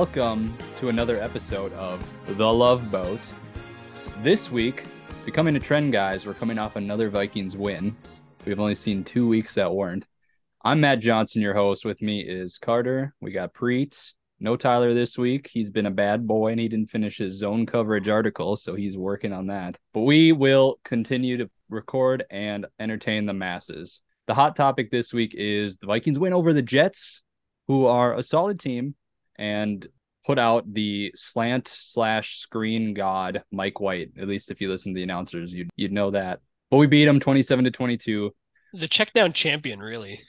welcome to another episode of The Love Boat. This week, it's becoming a trend, guys. We're coming off another Vikings win. We've only seen two weeks that weren't. I'm Matt Johnson, your host. With me is Carter. We got Preet. No Tyler this week. He's been a bad boy and he didn't finish his zone coverage article, so he's working on that. But we will continue to record and entertain the masses. The hot topic this week is the Vikings win over the Jets, who are a solid team and put out the slant slash screen god Mike White. At least if you listen to the announcers, you'd you'd know that. But we beat them 27 to 22. The check down champion, really.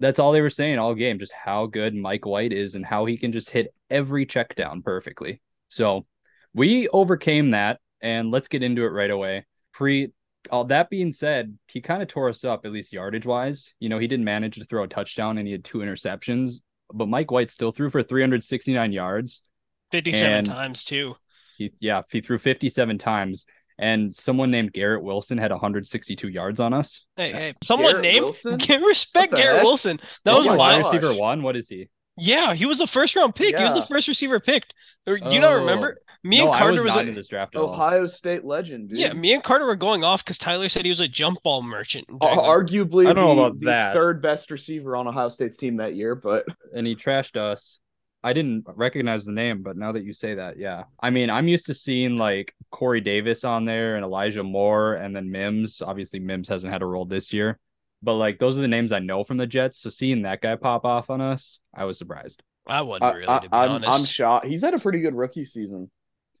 That's all they were saying all game, just how good Mike White is and how he can just hit every check down perfectly. So we overcame that, and let's get into it right away. Pre all that being said, he kind of tore us up, at least yardage wise. You know, he didn't manage to throw a touchdown and he had two interceptions, but Mike White still threw for 369 yards. 57 times, too. He, yeah, he threw 57 times, and someone named Garrett Wilson had 162 yards on us. Hey, hey, someone Garrett named Wilson? give respect Garrett heck? Wilson. That Is was a wide wild. receiver one. What is he? Yeah, he was the first round pick. He was the first receiver picked. Do you not Oh. remember? Me no, and Carter I was, was, not a- in this draft at all. Ohio State legend, dude. yeah, me and Carter were going off because Tyler said he was a jump ball merchant. Ar- during the- arguably I don't know about the that. third best receiver on Ohio State's team that year, but and he trashed us. I didn't recognize the name, but now that you say that, yeah. I mean, I'm used to seeing like Corey Davis on there and Elijah Moore and then Mims. Obviously, Mims hasn't had a role this year, but like those are the names I know from the Jets. So seeing that guy pop off on us, I was surprised. I wasn't I, really, to be am honest. I'm shocked. He's had a pretty good rookie season.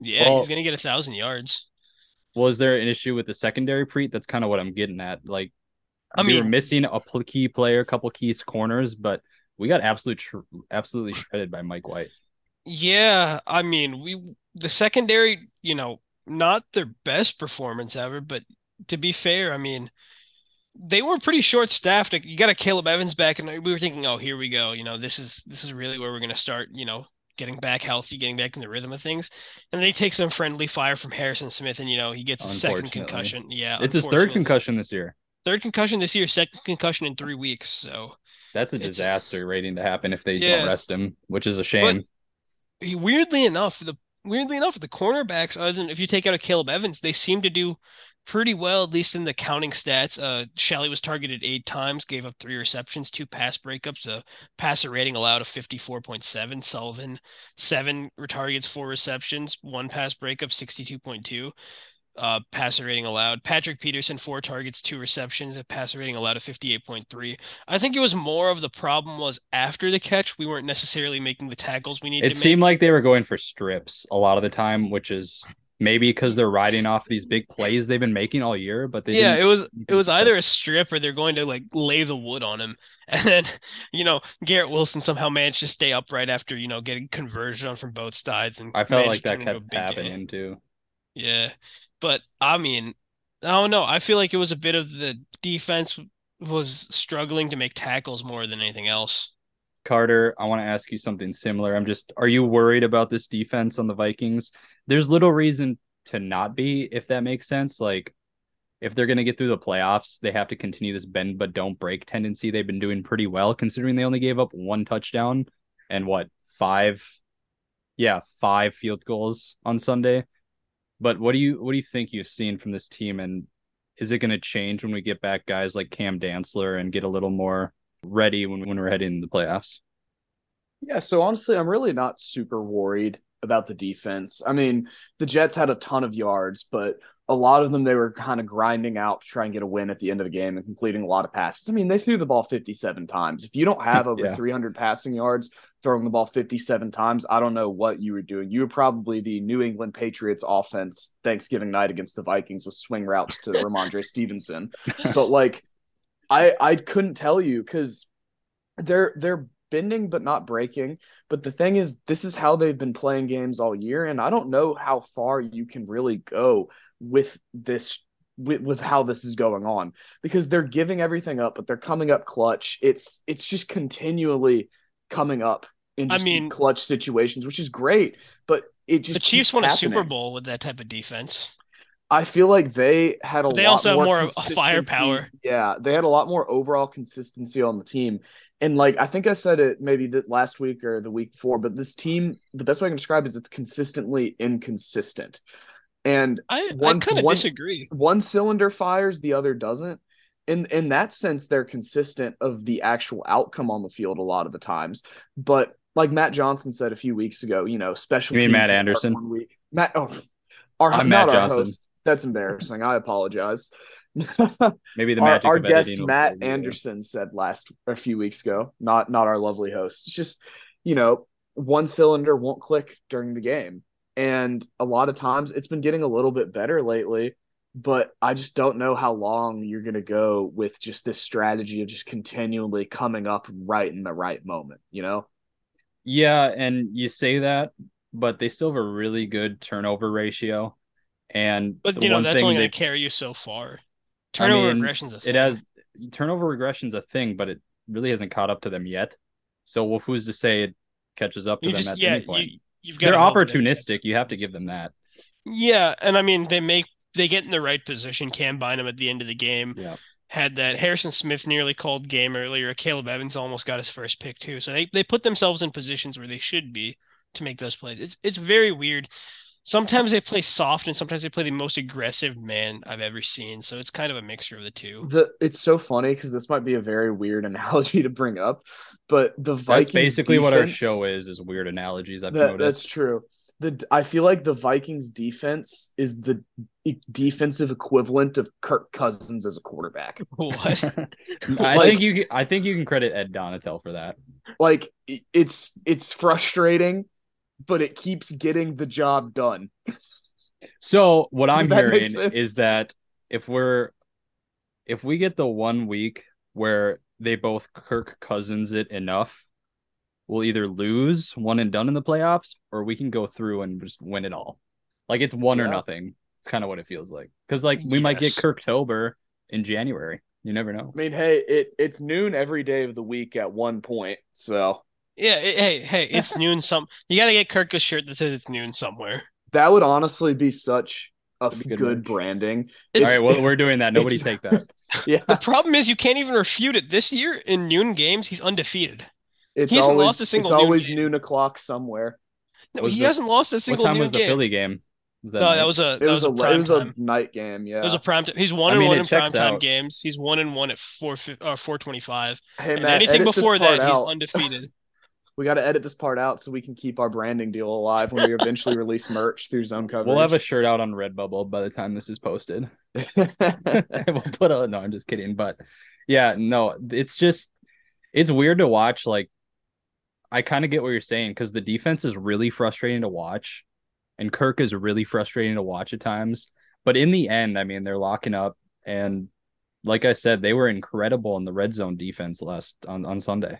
yeah, Well- he's gonna get a thousand yards. Was there an issue with the secondary pre? That's kind of what I'm getting at. Like, I we were mean- missing a key player, a couple keys corners, but we got absolute absolutely shredded by Mike White. Yeah, I mean, we the secondary, you know, not their best performance ever, but to be fair, I mean, they were pretty short-staffed. You got Akayleb Evans back, and we were thinking, oh, here we go. You know, this is this is really where we're gonna start. You know, getting back healthy, getting back in the rhythm of things. And they take some friendly fire from Harrison Smith, and you know, he gets a second concussion. Yeah, It's his third concussion this year. Third concussion this year, second concussion in three weeks. So. That's a disaster rating to happen if they Yeah. don't rest him, which is a shame. he- weirdly enough, the weirdly enough, the cornerbacks, other than if you take out Akayleb Evans, they seem to do pretty well, at least in the counting stats. Uh, Shelley was targeted eight times, gave up three receptions, two pass breakups, a passer rating allowed of 54.7. Sullivan, seven targets, four receptions, one pass breakup, 62.2. Uh, passer rating allowed. Patrick Peterson, four targets, two receptions, a passer rating allowed of 58.3. I think it was more of the problem was after the catch, we weren't necessarily making the tackles we needed It seemed make. like they were going for strips a lot of the time, which is maybe because they're riding off these big plays they've been making all year. But they yeah, it was it was either a strip or they're going to like lay the wood on him. And then, you know, Garrett Wilson somehow managed to stay upright after, you know, getting conversion on from both sides and I felt like that turn into a kept happening too. Yeah. But I mean, I don't know. I feel like it was a bit of the defense was struggling to make tackles more than anything else. Carter, I want to ask you something similar. I'm just, are you worried about this defense on the Vikings? There's little reason to not be, if that makes sense. Like, if they're going to get through the playoffs, they have to continue this bend but don't break tendency. They've been doing pretty well considering they only gave up one touchdown and what, five, yeah, five field goals on Sunday. But what do you what do you think you've seen from this team and is it going to change when we get back guys like Cam Dantzler and get a little more ready when, when we're heading the playoffs? Yeah, so honestly, I'm really not super worried about the defense. I mean, the Jets had a ton of yards, but a lot of them they were kind of grinding out to try and get a win at the end of the game and completing a lot of passes. I mean, they threw the ball 57 times. If you don't have over Yeah. 300 passing yards throwing the ball 57 times, I don't know what you were doing. You were probably the New England Patriots offense Thanksgiving night against the Vikings with swing routes to Rhamondre Stevenson. But like I I couldn't tell you cuz they're they're bending but not breaking. But the thing is, this is how they've been playing games all year, and I don't know how far you can really go with this with, with how this is going on because they're giving everything up, but they're coming up clutch. It's it's just continually coming up in I mean- clutch situations, which is great. But it just The Chiefs won a. Super Bowl with that type of defense. I feel like they had a But they lot also have more, more firepower. Yeah, they had a lot more overall consistency on the team. And like I think I said it maybe the last week or the week before, but this team, the best way I can describe it is it's consistently inconsistent. And I, I One- kind of disagree. one cylinder fires, the other doesn't. In in that sense, they're consistent of the actual outcome on the field a lot of the times. But like Matt Johnson said a few weeks ago, you know, special. You mean teams Matt Anderson? One week. Matt. Oh, our I'm not Matt our Johnson. host. That's embarrassing. I apologize. Maybe the our magic our of guest Matt. Anderson said last a few weeks ago, not not our lovely host. It's just you know one cylinder won't click during the game, and a lot of times it's been getting a little bit better lately. But I just don't know how long you're gonna go with just this strategy of just continually coming up right in the right moment. You know, Yeah, and you say that, but they still have a really good turnover ratio. And But you know that's only going to carry you so far. Turnover mean, regression's a thing. it has turnover regression's a thing, but it really hasn't caught up to them yet. So well, who's to say it catches up to You them just at yeah, any point? you, you've got They're to hope that it opportunistic. You have to give them that. Yeah, and I mean they make they get in the right position. Cam Bynum at the end of the game Yeah. had that. Harrison Smith nearly called game earlier. Caleb Evans almost got his first pick too. So they, they put themselves in positions where they should be to make those plays. It's it's very weird. Sometimes they play soft and sometimes they play the most aggressive man I've ever seen. So it's kind of a mixture of the two. the it's so funny because this might be a very weird analogy to bring up, but the Vikings That's basically what our defense- show is: is weird analogies. I've That, that's true. The I feel like the Vikings defense is the e- defensive equivalent of Kirk Cousins as a quarterback. What? I think you. I think you can credit Ed Donatell for that. Like it's it's frustrating, but it keeps getting the job done. So what I'm that hearing is that if we're if we get the one week where they both Kirk Cousins it enough, we'll either lose one and done in the playoffs, or we can go through and just win it all. Like it's one or nothing. It's kind of what it feels like. Because like we might get Yes. Kirktober in January. You never know. I mean, hey, it it's noon every day of the week at one point, so yeah, it- hey, hey, it's noon some you gotta get Kirk a shirt that says it's noon somewhere. that would honestly be such a be good, good branding. All It's- right, well we're doing that. Nobody it's- take that. Yeah, The problem is you can't even refute it. This year in noon games, he's undefeated. it's He hasn't always lost a single it's noon always game. noon o'clock somewhere. No, Was he the- hasn't lost a What single time noon was the game. Philly game? Was No, night? that was a It that was, was, a, a prime it was a night game. Yeah, It was a prime time. He's one I and one it in prime checks time games. He's one and one at four fif- uh, four twenty five. hey And Matt, anything before part that, he's undefeated. We got to edit this part out so we can keep our branding deal alive when we eventually release merch through Zone Coverage. We'll have a shirt out on Redbubble by the time this is posted. we'll put a no, I'm just kidding. But yeah, no, it's just it's weird to watch. Like, I kind of get what you're saying because the defense is really frustrating to watch, and Kirk is really frustrating to watch at times. But in the end, I mean, they're locking up, and like I said, they were incredible in the red zone defense last on on Sunday.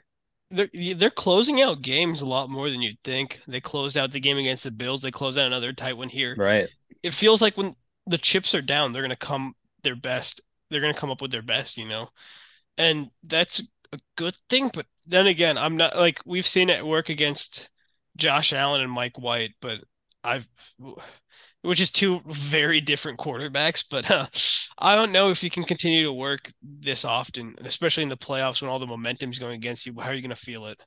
They're they're closing out games a lot more than you'd think. They closed out the game against the Bills. They closed out another tight one here. Right. It feels like when the chips are down, they're gonna come their best. They're gonna come up with their best, you know, and that's a good thing. But then again, I'm not like we've seen it work against Josh Allen and Mike White, but I've which is two very different quarterbacks. But uh, I don't know if you can continue to work this often, especially in the playoffs when all the momentum's going against you. How are you gonna feel it?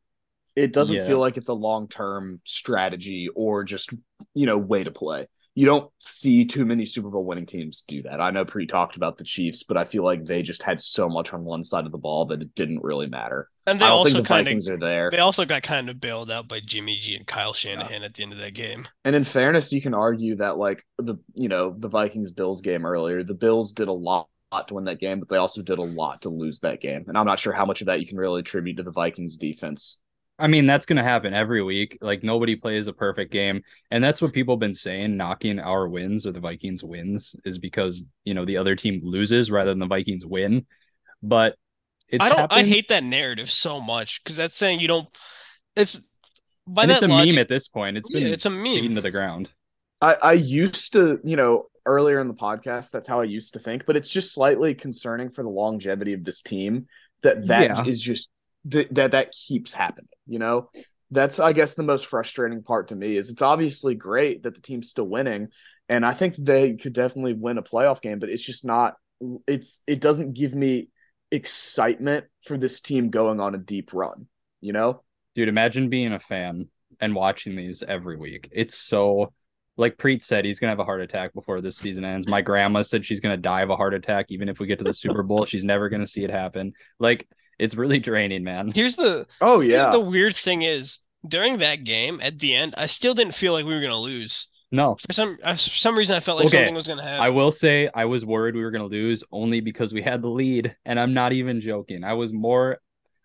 it doesn't Yeah. feel like it's a long term strategy or just you know way to play. You don't see too many Super Bowl winning teams do that. I know Pre talked about the Chiefs, but I feel like they just had so much on one side of the ball that it didn't really matter. And they I don't also think the kind Vikings of are there. they also got kind of bailed out by Jimmy G and Kyle Shanahan at the end of that game. And in fairness, you can argue that like the you know the Vikings Bills game earlier, the Bills did a lot to win that game, but they also did a lot to lose that game. And I'm not sure how much of that you can really attribute to the Vikings defense. I mean, that's going to happen every week. Like nobody plays a perfect game, and that's what people have been saying. Knocking our wins or the Vikings wins is because you know the other team loses rather than the Vikings win. But it's I don't. I hate that narrative so much because that's saying you don't. It's by and that it's a logic. meme at this point. It's been it's a meme beaten to the ground. I, I used to, you know, earlier in the podcast, that's how I used to think, but it's just slightly concerning for the longevity of this team that that is Yeah. just that, that that keeps happening. You know, that's I guess the most frustrating part to me is it's obviously great that the team's still winning, and I think they could definitely win a playoff game. But it's just not. It's it doesn't give me excitement for this team going on a deep run. You know, Dude, imagine being a fan and watching these every week. It's so like Preet said, he's gonna have a heart attack before this season ends. My grandma said she's gonna die of a heart attack even if we get to the Super Bowl. She's never gonna see it happen. Like it's really draining, man. Here's the oh here's yeah, the weird thing is during that game at the end, I still didn't feel like we were gonna lose. No, For some uh, for some reason, I felt like Okay, something was gonna happen. I will say I was worried we were gonna lose only because we had the lead, and I'm not even joking. I was more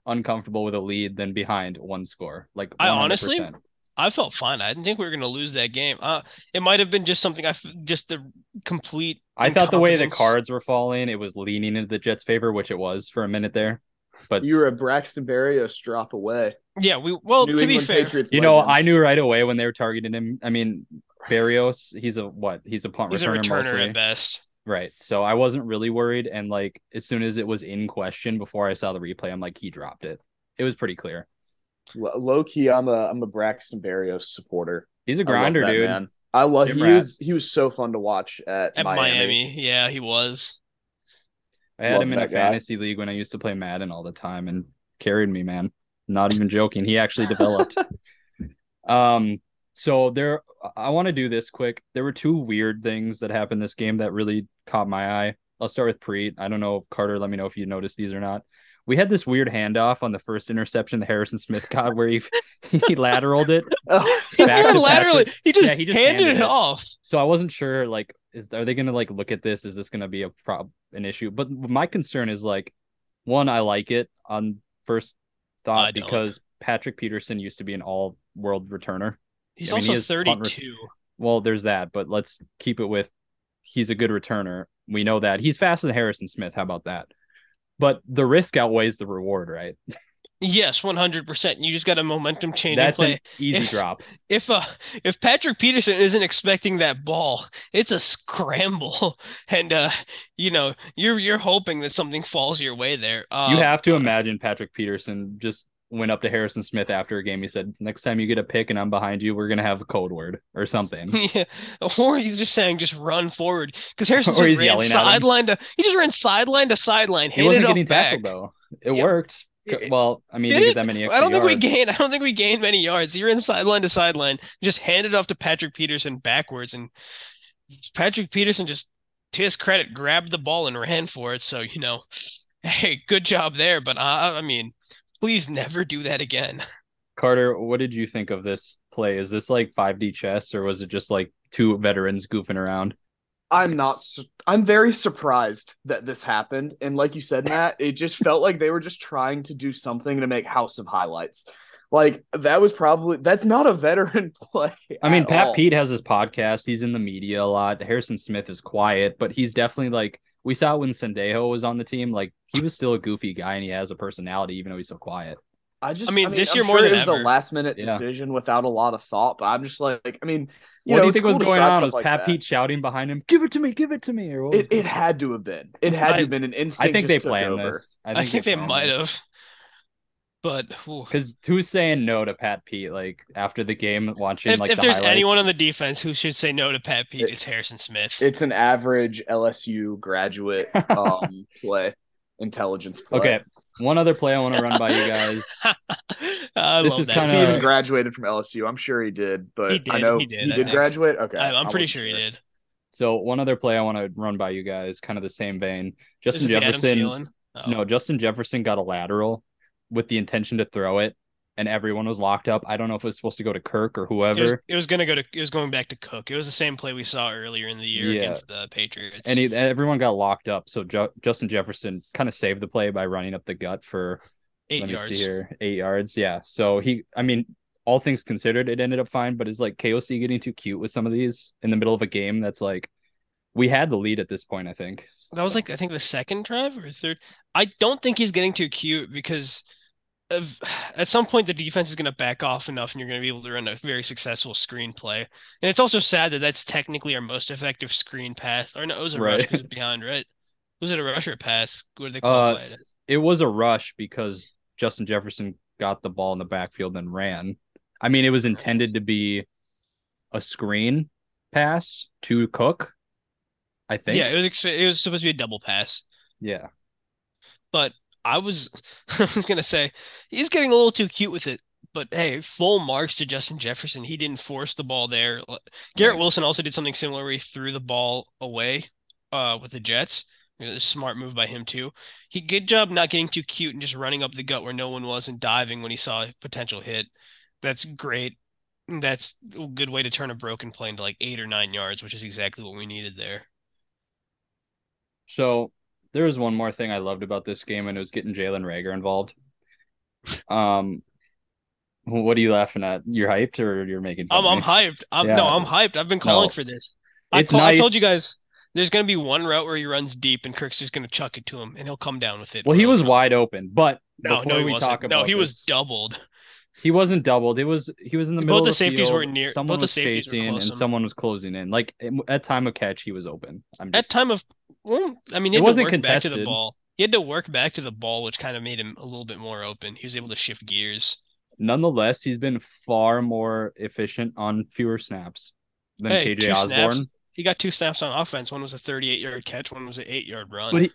uncomfortable with a lead than behind one score. Like I honestly- 100%. I felt fine. I didn't think we were going to lose that game. Uh, it might have been just something I, f- just the complete. I thought the way the cards were falling, it was leaning into the Jets' favor, which it was for a minute there. But you were a Braxton Berrios drop away. Yeah, we well New to be fair, Patriots. you know. I knew right away when they were targeting him. I mean, Berrios, he's a what? He's a punt he's a returner, returner mostly. at best. Right. So I wasn't really worried. And like as soon as it was in question before I saw the replay, I'm like, he dropped it. It was pretty clear. low key. I'm a I'm a Braxton Berrios supporter. He's a I love grinder, that dude. Man. I love. Jim He Rat. was he was so fun to watch at, At Miami. yeah, he was. I had Love him in a guy. fantasy league when I used to play Madden all the time and carried me, man. Not even joking. He actually developed. um, so there I want to do this quick. There were two weird things that happened this game that really caught my eye. I'll start with Preet. I don't know, Carter, let me know if you noticed these or not. We had this weird handoff on the first interception that Harrison Smith got where he he lateraled it. Oh, he Back threw to it laterally. He just, Yeah, he just handed, handed it it. off. So I wasn't sure like is are they going to like look at this is this going to be a prob an issue? But my concern is like one I like it on first thought because Patrick Peterson used to be an all-world returner. He's I mean, also ret- 32. Well, there's that, but let's keep it with he's a good returner. We know that. He's faster than Harrison Smith. How about that? But the risk outweighs the reward, right? Yes, 100%. You just got a momentum change That's play. an easy If- drop. if uh if Patrick Peterson isn't expecting that ball, it's a scramble, and uh you know you're you're hoping that something falls your way there. Uh, you have to imagine Patrick Peterson just went up to Harrison Smith after a game. He said, "Next time you get a pick and I'm behind you, we're gonna have a code word or something." Yeah, or he's just saying just run forward because Harrison Smith ran yelling at him. sideline to he just ran sideline to sideline, he wasn't it getting tackled though. It Yeah. worked. Well, I mean, he Did didn't get that many. I don't think we gained. I don't think we gained many yards. He ran sideline to sideline, just handed off to Patrick Peterson backwards, and Patrick Peterson just, to his credit, grabbed the ball and ran for it. So you know, hey, good job there. But uh, I mean, please never do that again. Carter, what did you think of this play? Is this like 5D chess or was it just like two veterans goofing around? I'm not. Su- I'm very surprised that this happened, and like you said, Matt, it just felt like they were just trying to do something to make House of Highlights. Like that was probably that's not a veteran play. I mean, Pat all. Pete has his podcast. He's in the media a lot. Harrison Smith is quiet, but he's definitely like we saw when Sendejo was on the team. Like he was still a goofy guy and he has a personality, even though he's so quiet. I just. I mean, this I'm year more sure than it was ever. a last minute Yeah. decision without a lot of thought. But I'm just like, I mean, you what know, do you think was cool to going on? Was like Pat that. Pete shouting behind him, "Give it to me, give it to me"? Or what It, it had to have been. It had I- to have been an instinct. I think they planned over. this. I think, they might have, but. Because who's saying no to Pat Pete? Like after the game, watching if, like if the there's highlights? anyone on the defense who should say no to Pat Pete, It- it's Harrison Smith. It's an average LSU graduate um play, intelligence play. Okay, one other play I want to run by you guys. I This love is that. Kinda- he even graduated from LSU, I'm sure he did. But He did, I know he did, I think. graduate. Okay, I, I'm I pretty wasn't sure he did. So one other play I want to run by you guys, kind of the same vein. Justin it the Adam Jefferson. Oh. No, Justin Jefferson got a lateral with the intention to throw it, and everyone was locked up. I don't know if it was supposed to go to Kirk or It was, whoever. it was gonna go to it was going back to Cook. It was the same play we saw earlier in the year Yeah. against the Patriots. And he, everyone got locked up. So Ju- Justin Jefferson kind of saved the play by running up the gut for eight let me yards. see here, eight yards. Yeah. So he, I mean, all things considered, it ended up fine. But is like KOC getting too cute with some of these in the middle of a game? That's like we had the lead at this point. I think That was So- like I think the second drive or third. I don't think he's getting too cute because at some point the defense is going to back off enough and you're going to be able to run a very successful screen play. And it's also sad that that's technically our most effective screen pass. Or no, it was a rush Right. because behind, right? Was it a rush or a pass? What did they Uh, it as? it was a rush because Justin Jefferson got the ball in the backfield and ran. I mean, it was intended to be a screen, pass to Cook. I think. Yeah, it was it was supposed to be a double pass, Yeah. but I was I was gonna say he's getting a little too cute with it. But hey, full marks to Justin Jefferson. He didn't force the ball there. Garrett Right. Wilson also did something similar where he threw the ball away uh, with the Jets. It was a smart move by him too. He good job not getting too cute and just running up the gut where no one was and diving when he saw a potential hit. That's great. That's a good way to turn a broken play into like eight or nine yards, which is exactly what we needed there. So there was one more thing I loved about this game, and it was getting Jalen Reagor involved. Um, what are you laughing at? You're hyped, or you're making? Fun I'm I'm hyped. I'm Yeah. no, I'm hyped. I've been calling No. for this. I, call, I told you guys there's gonna be one route where he runs deep and Kirk's just gonna chuck it to him and he'll come down with it. Well, he was wide open, but No, before no, he we wasn't. talk about no, he was doubled. He wasn't doubled. It was he was in the Both middle Both the the safeties field. were near- Someone both the was safeties were chasing, close and him. someone was closing in. Like at time of catch, he was open. I'm At time of well, I mean, he It wasn't work back to the contested. ball. He had to work back to the ball, which kind of made him a little bit more open. He was able to shift gears. nonetheless, he's been far more efficient on fewer snaps than Hey, KJ Osborn. snaps. He got two snaps on offense. One was a 38 yard catch. One was an eight yard run. But he,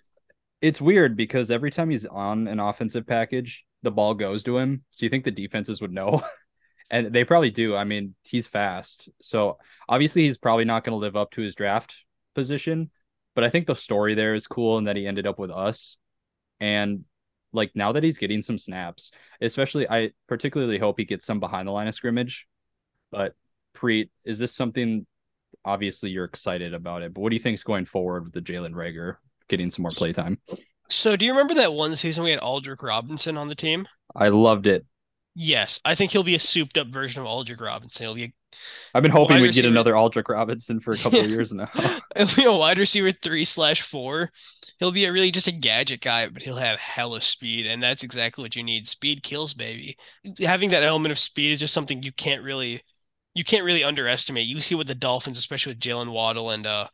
it's weird because every time he's on an offensive package, the ball goes to him. So you think the defenses would know, and they probably do. I mean, he's fast, so obviously he's probably not going to live up to his draft position. But I think the story there is cool, and that he ended up with us. And like now that he's getting some snaps, especially I particularly hope he gets some behind the line of scrimmage. But Preet, is this something? Obviously, you're excited about it, but what do you think is going forward with the Jalen Reagor getting some more playtime? So, do you remember that one season we had Aldrick Robinson on the team? I loved it. Yes, I think he'll be a souped up version of Aldrick Robinson. He'll be a I've been hoping we'd get another Aldrick Robinson for a couple of years now. He'll be a wide receiver three slash four. He'll be a really just a gadget guy, but he'll have hella speed, and that's exactly what you need. Speed kills, baby. Having that element of speed is just something you can't really, you can't really underestimate. You see with the Dolphins, especially with Jaylen Waddle and uh,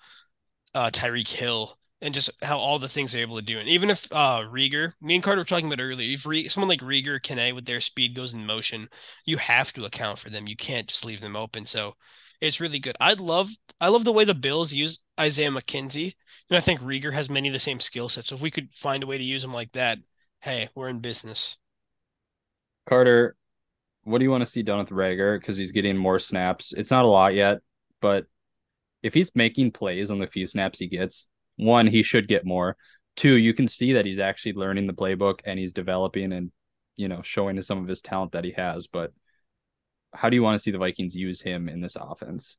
uh, Tyreek Hill, and just how all the things they're able to do. And even if uh, Reagor, me and Carter were talking about earlier, if someone like Reagor, Kane with their speed goes in motion, you have to account for them. You can't just leave them open. So it's really good. I love I love the way the Bills use Isaiah McKenzie. And I think Reagor has many of the same skill sets. So if we could find a way to use him like that, hey, we're in business. Carter, what do you want to see done with Reagor? Because he's getting more snaps. It's not a lot yet, but if he's making plays on the few snaps he gets, one, he should get more. Two, you can see that he's actually learning the playbook and he's developing and you know showing some of his talent that he has. But how do you want to see the Vikings use him in this offense?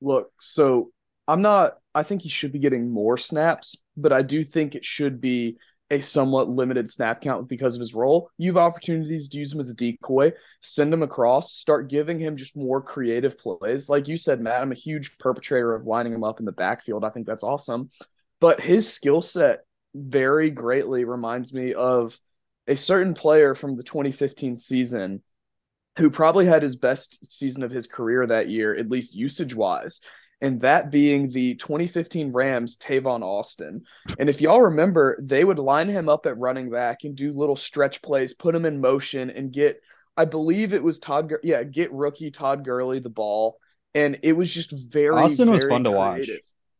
Look, so I'm not I think he should be getting more snaps, but I do think it should be a somewhat limited snap count because of his role. You have opportunities to use him as a decoy, send him across, start giving him just more creative plays. Like you said, Matt, I'm a huge perpetrator of lining him up in the backfield. I think that's awesome. But his skill set very greatly reminds me of a certain player from the 2015 season who probably had his best season of his career that year, at least usage wise, and that being the 2015 Rams, Tavon Austin. And if y'all remember, they would line him up at running back and do little stretch plays, put him in motion, and get, I believe it was Todd, Gur- yeah, get rookie Todd Gurley the ball. And it was just very, Austin was very fun to watch.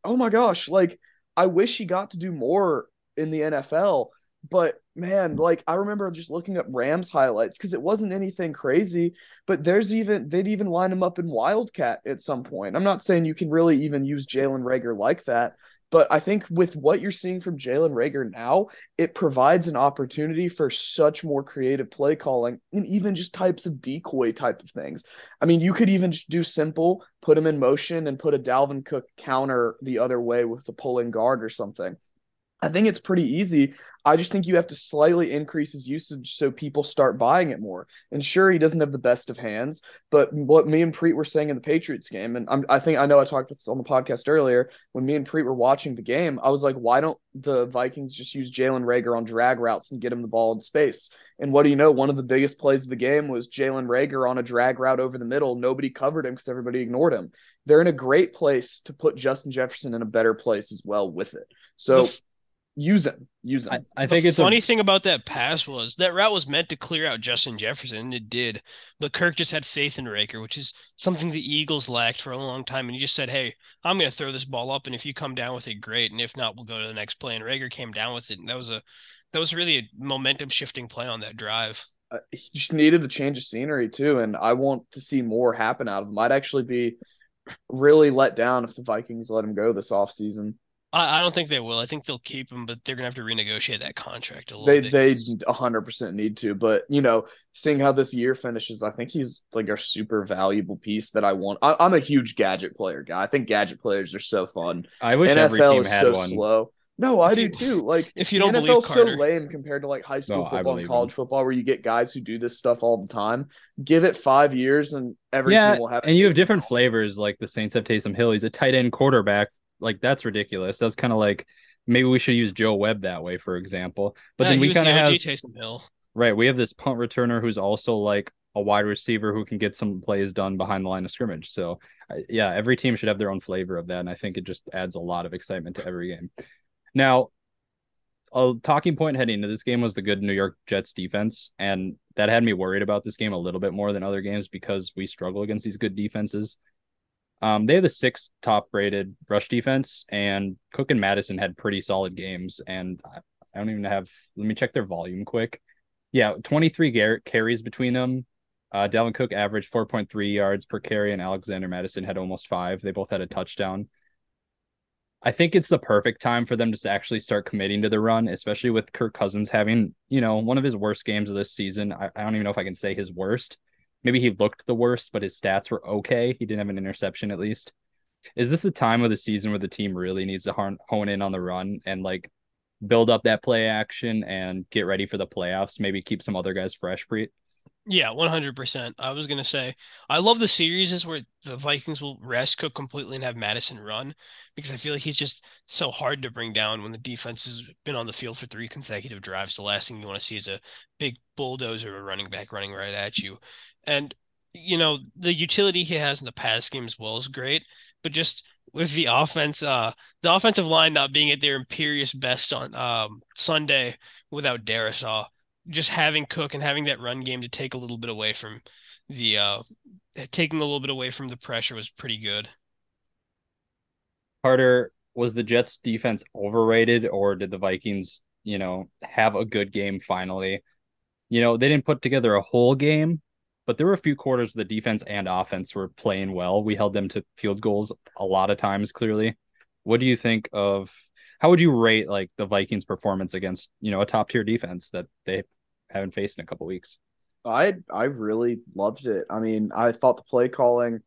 Oh my gosh. Like, I wish he got to do more in the NFL. But man, like I remember just looking up Rams highlights because it wasn't anything crazy. But there's even they'd even line him up in Wildcat at some point. I'm not saying you can really even use Jalen Reagor like that, but I think with what you're seeing from Jalen Reagor now, it provides an opportunity for such more creative play calling and even just types of decoy type of things. I mean, you could even just do simple, put him in motion and put a Dalvin Cook counter the other way with the pulling guard or something. I think it's pretty easy. I just think you have to slightly increase his usage so people start buying it more. And sure, he doesn't have the best of hands, but what me and Preet were saying in the Patriots game, and I'm, I think I know I talked this on the podcast earlier when me and Preet were watching the game. I was like, why don't the Vikings just use Jalen Reagor on drag routes and get him the ball in space? And what do you know? One of the biggest plays of the game was Jalen Reagor on a drag route over the middle. Nobody covered him because everybody ignored him. They're in a great place to put Justin Jefferson in a better place as well with it. So. The- use him. Use him. I, I The think it's funny a, thing about that pass was that route was meant to clear out Justin Jefferson, and it did. But Kirk just had faith in Reagor, which is something the Eagles lacked for a long time. And he just said, "Hey, I'm going to throw this ball up, and if you come down with it, great. And if not, we'll go to the next play." And Reagor came down with it, and that was a that was really a momentum shifting play on that drive. uh, he just needed a change of scenery too, and I want to see more happen out of him. I'd actually be really let down if the Vikings let him go this offseason. I, I don't think they will. I think they'll keep him, but they're going to have to renegotiate that contract a little They bit. they 'cause- hundred percent need to, but you know, seeing how this year finishes, I think he's like a super valuable piece that I want. I, I'm a huge gadget player guy. I think gadget players are so fun. I wish every NFL team is had so one. slow. No, I do too. Like if you don't NFL's believe so lame compared to like high school No, football and college him. football, where you get guys who do this stuff all the time. Give it five years, and every yeah, team will have. and you have different flavors. Like the Saints have Taysom Hill. He's a tight end quarterback. Like that's ridiculous. That's kind of like maybe we should use Joe Webb that way, for example. But Yeah, then we kind of have Taysom Hill. right. We have this punt returner who's also like a wide receiver who can get some plays done behind the line of scrimmage. So yeah, every team should have their own flavor of that, and I think it just adds a lot of excitement to every game. Now, a talking point heading into this game was the good New York Jets defense, and that had me worried about this game a little bit more than other games because we struggle against these good defenses. Um, they have the sixth top rated rush defense, and Cook and Mattison had pretty solid games. And I, don't even have, let me check their volume quick. Yeah, 23 gar- carries between them. Uh, Dalvin Cook averaged 4.3 yards per carry, and Alexander Mattison had almost five. They both had a touchdown. I think it's the perfect time for them to actually start committing to the run, especially with Kirk Cousins having, you know, one of his worst games of this season. I, I don't even know if I can say his worst. Maybe he looked the worst, but his stats were okay. He didn't have an interception at least. Is this the time of the season where the team really needs to hone, in on the run and like build up that play action and get ready for the playoffs? Maybe keep some other guys fresh, Preet. Yeah, one hundred percent. I was gonna say I love the series is where the Vikings will rest Cook completely and have Mattison run because I feel like he's just so hard to bring down when the defense has been on the field for three consecutive drives. The last thing you want to see is a big bulldozer a running back running right at you. And you know, the utility he has in the pass game as well is great, but just with the offense, uh the offensive line not being at their imperious best on um Sunday without Darrisaw just having Cook and having that run game to take a little bit away from the uh taking a little bit away from the pressure was pretty good. Carter, was the Jets defense overrated or did the Vikings, you know, have a good game finally? You know, they didn't put together a whole game, but there were a few quarters where the defense and offense were playing well. We held them to field goals a lot of times, clearly. What do you think of how would you rate like the Vikings performance against, you know, a top tier defense that they haven't faced in a couple weeks? I I really loved it. I mean, I thought the play calling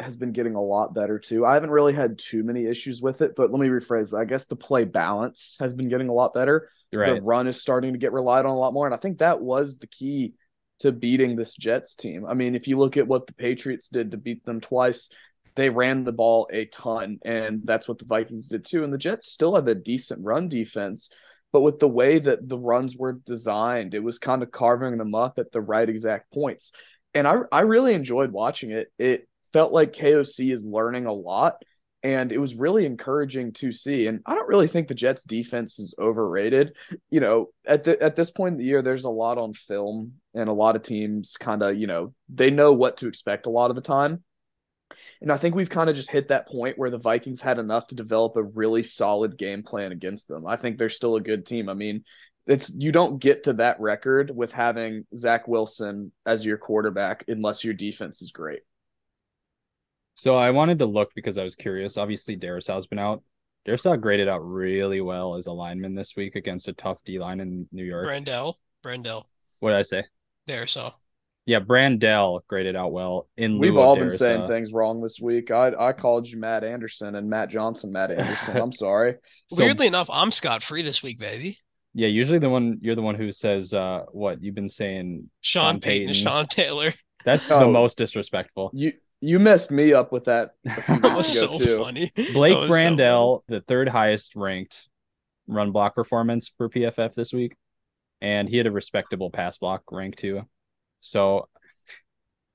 has been getting a lot better too. I haven't really had too many issues with it, but let me rephrase that. I guess the play balance has been getting a lot better. Right. The run is starting to get relied on a lot more, and I think that was the key to beating this Jets team. I mean, if you look at what the Patriots did to beat them twice, they ran the ball a ton, and that's what the Vikings did too. And the Jets still have a decent run defense, but with the way that the runs were designed, it was kind of carving them up at the right exact points. And I I really enjoyed watching it. It felt like KOC is learning a lot, and it was really encouraging to see. And I don't really think the Jets defense is overrated. You know, at the at this point in the year, there's a lot on film, and a lot of teams kind of, you know, they know what to expect a lot of the time. And I think we've kind of just hit that point where the Vikings had enough to develop a really solid game plan against them. I think they're still a good team. I mean, it's you don't get to that record with having Zach Wilson as your quarterback unless your defense is great. So I wanted to look because I was curious. Obviously, Darrisaw's been out. Darrisaw graded out really well as a lineman this week against a tough D line in New York. Brandel, Brandel, What did I say? there. So Yeah, Brandel graded out well in lieu We've of all been Darrisaw. saying things wrong this week. I I called you Matt Anderson and Matt Johnson Matt Anderson. I'm sorry. So, weirdly enough, I'm scot free this week, baby. yeah, usually the one you're the one who says uh what you've been saying. Sean, Sean Payton, Payton. Sean Taylor. That's the Oh. most disrespectful. You you messed me up with that a few That was ago so too. funny. Blake That was so Brandel, the third highest ranked run block performance for PFF this week, and he had a respectable pass block rank too. So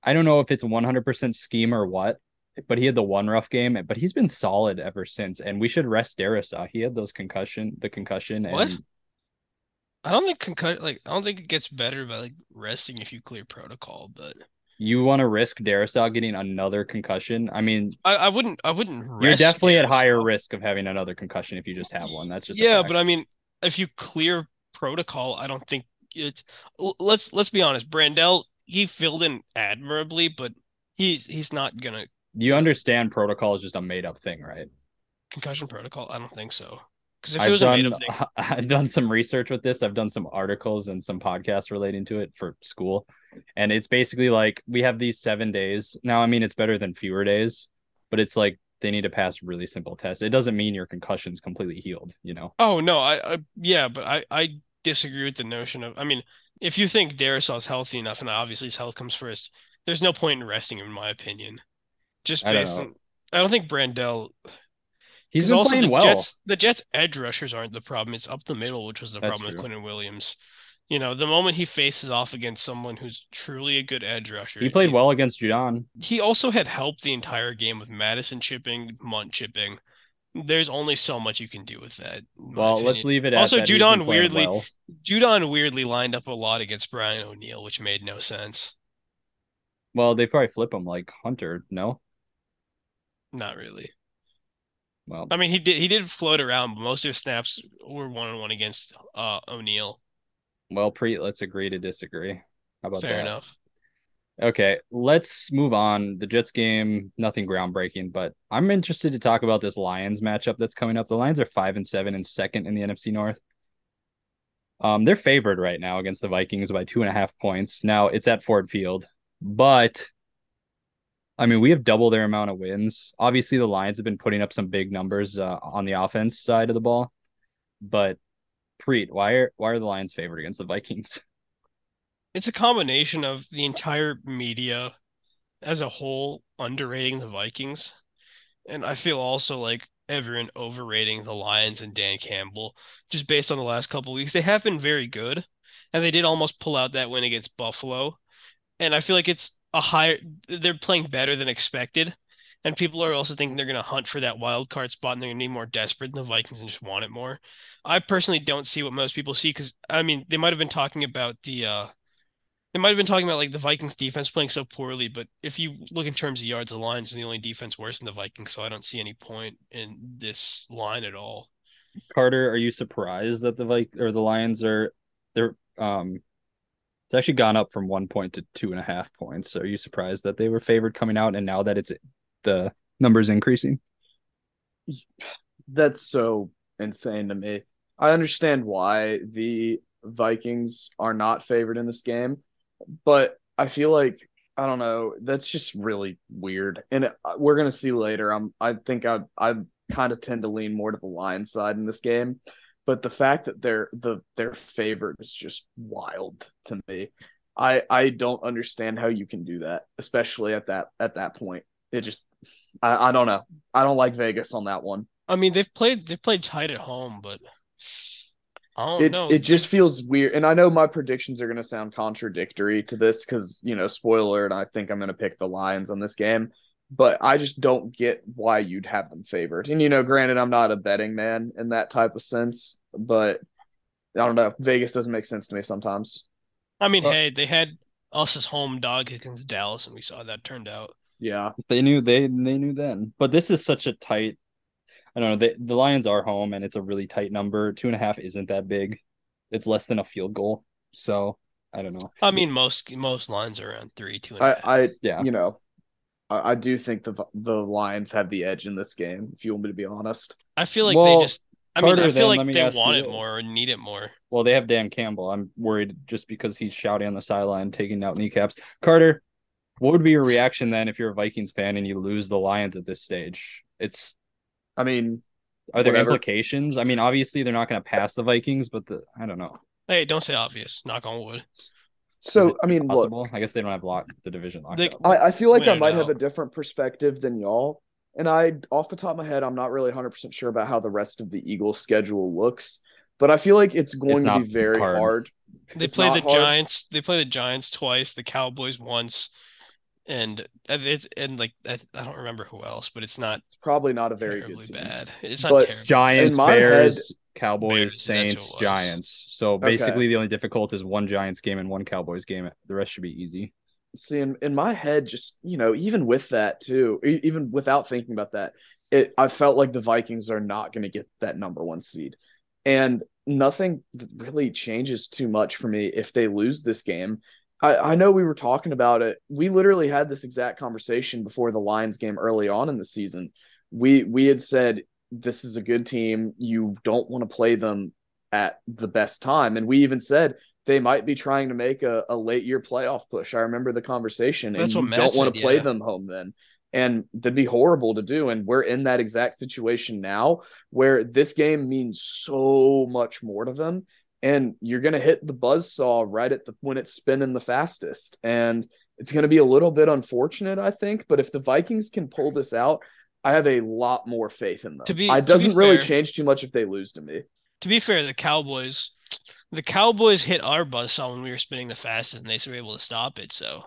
I don't know if it's 100% scheme or what, but he had the one rough game. But he's been solid ever since. And we should rest Darrisaw. He had those concussion, the concussion, What? and I don't think concussion like I don't think it gets better by like resting if you clear protocol, but you want to risk Darrisaw getting another concussion. I mean, I, I wouldn't I wouldn't you're definitely at higher risk of having another concussion if you just have one. That's just Yeah, but I mean if you clear protocol, I don't think it's let's let's be honest, Brandel, he filled in admirably, but he's he's not gonna you understand protocol is just a made up thing, right? concussion protocol. I don't think so. Because if it I've was a made up thing, I've done some research with this. I've done some articles and some podcasts relating to it for school. And it's basically like we have these seven days. Now, I mean it's better than fewer days, but it's like they need to pass really simple tests. It doesn't mean your concussion's completely healed, you know. Oh no, I, I yeah, but I I disagree with the notion of I mean, if you think Darrisaw's healthy enough, and obviously his health comes first, there's no point in resting him, in my opinion. Just based know. on, I don't think Brandel. He's been also playing the well. Jets, the Jets edge rushers aren't the problem. It's up the middle, which was the That's problem true. with Quinnen Williams. You know, the moment he faces off against someone who's truly a good edge rusher, He played well against Judon. He also had help the entire game with Mattison chipping, Mundt chipping. There's only so much you can do with that. Well, let's leave it at Also, that. Judon weirdly- well. Judon weirdly lined up a lot against Brian O'Neill, which made no sense. Well, they probably flip him like Hunter. No, Not really. well, I mean, he did he did float around, but most of his snaps were one on one against uh O'Neill. well, Preet, let's agree to disagree. How about Fair that? enough. Okay, let's move on. The Jets game, nothing groundbreaking, but I'm interested to talk about this Lions matchup that's coming up. The Lions are five and seven and second in the NFC North. Um, they're favored right now against the Vikings by two and a half points. Now it's at Ford Field, but I mean, we have double their amount of wins. Obviously, the Lions have been putting up some big numbers uh, on the offense side of the ball, but Preet, why are why are the Lions favored against the Vikings? It's a combination of the entire media as a whole underrating the Vikings, and I feel also like everyone overrating the Lions and Dan Campbell just based on the last couple weeks. They have been very good, and they did almost pull out that win against Buffalo. And I feel like it's a higher they're playing better than expected. And people are also thinking they're going to hunt for that wild card spot and they're going to be more desperate than the Vikings and just want it more. I personally don't see what most people see because I mean they might have been talking about the uh they might have been talking about like the Vikings defense playing so poorly, but if you look in terms of yards, the Lions are the only defense worse than the Vikings, so I don't see any point in this line at all. Carter, are you surprised that the Vik or the Lions are they're um it's actually gone up from one point to two and a half points. Are you surprised that they were favored coming out and now that it's the numbers increasing? That's so insane to me. I understand why the Vikings are not favored in this game, but I feel like I don't know. That's just really weird, and it- we're gonna see later. I'm. I think I. I kind of tend to lean more to the Lions side in this game, but the fact that they're the they're is just wild to me. I I don't understand how you can do that, especially at that at that point. It just I I don't know. I don't like Vegas on that one. I mean, they've played they've played tight at home, but I don't it know. it just feels weird and i know my predictions are going to sound contradictory to this because you know spoiler and i think i'm going to pick the lions on this game but i just don't get why you'd have them favored and you know granted i'm not a betting man in that type of sense but i don't know vegas doesn't make sense to me sometimes I mean, Uh, hey, they had us as home dog against Dallas, and we saw how that turned out. yeah They knew they they knew then. But this is such a tight I don't know. They, the Lions are home and it's a really tight number. Two and a half isn't that big. It's less than a field goal. So I don't know. I mean, most most lines are around three, two and a i half. i Yeah. you know I, I do think the the lions have the edge in this game if you want me to be honest I feel like Well, they just. I mean, Carter, I feel let like they want it more or need it more. Well, they have Dan Campbell. I'm worried just because he's shouting on the sideline, taking out kneecaps. Carter, what would be your reaction then if you're a Vikings fan and you lose the Lions at this stage? It's i mean are there Whatever. implications? I mean, obviously they're not going to pass the Vikings, but the I don't know. Hey, don't say obvious. Knock on wood. So i mean look Possible. I guess they don't have lock the division locked They- up. I, I feel like Win I it might have a different perspective than y'all. And I, off the top of my head, I'm not really 100% sure about how the rest of the Eagles' schedule looks. But I feel like it's going It's to be very hard. hard. They It's play the hard. Giants. They play the Giants twice. The Cowboys once. And it's and like I, I don't remember who else, but it's not It's probably not a very good terribly team. bad. It's not But terrible. Giants, In Bears, head- Cowboys, Bears, that's who it Saints. Giants. So basically, the only difficult is one Giants game and one Cowboys game. The rest should be easy. See, in, in my head, just you know, even with that too, even without thinking about that, it I felt like the Vikings are not going to get that number one seed, and nothing really changes too much for me if they lose this game. I, I know we were talking about it. We literally had this exact conversation before the Lions game early on in the season. We we had said this is a good team. You don't want to play them at the best time, and we even said they might be trying to make a, a late year playoff push. I remember the conversation, That's and you don't want to play yeah. them home then. And that'd be horrible to do. And we're in that exact situation now where this game means so much more to them. And you're going to hit the buzz saw right at the when it's spinning the fastest. And it's going to be a little bit unfortunate, I think. But if the Vikings can pull this out, I have a lot more faith in them. To be- it to be doesn't really fair- change too much if they lose to me. To be fair, the Cowboys, the Cowboys hit our buzz saw when we were spinning the fastest, and they were able to stop it. So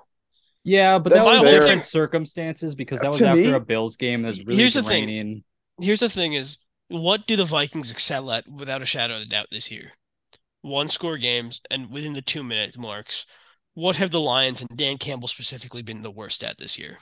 Yeah, but That's that was fair. different circumstances because that was To after me- a Bills game that's really Here's the thing. here's the thing: is what do the Vikings excel at without a shadow of a doubt this year? One score games and within the two minute marks. What have the Lions and Dan Campbell specifically been the worst at this year?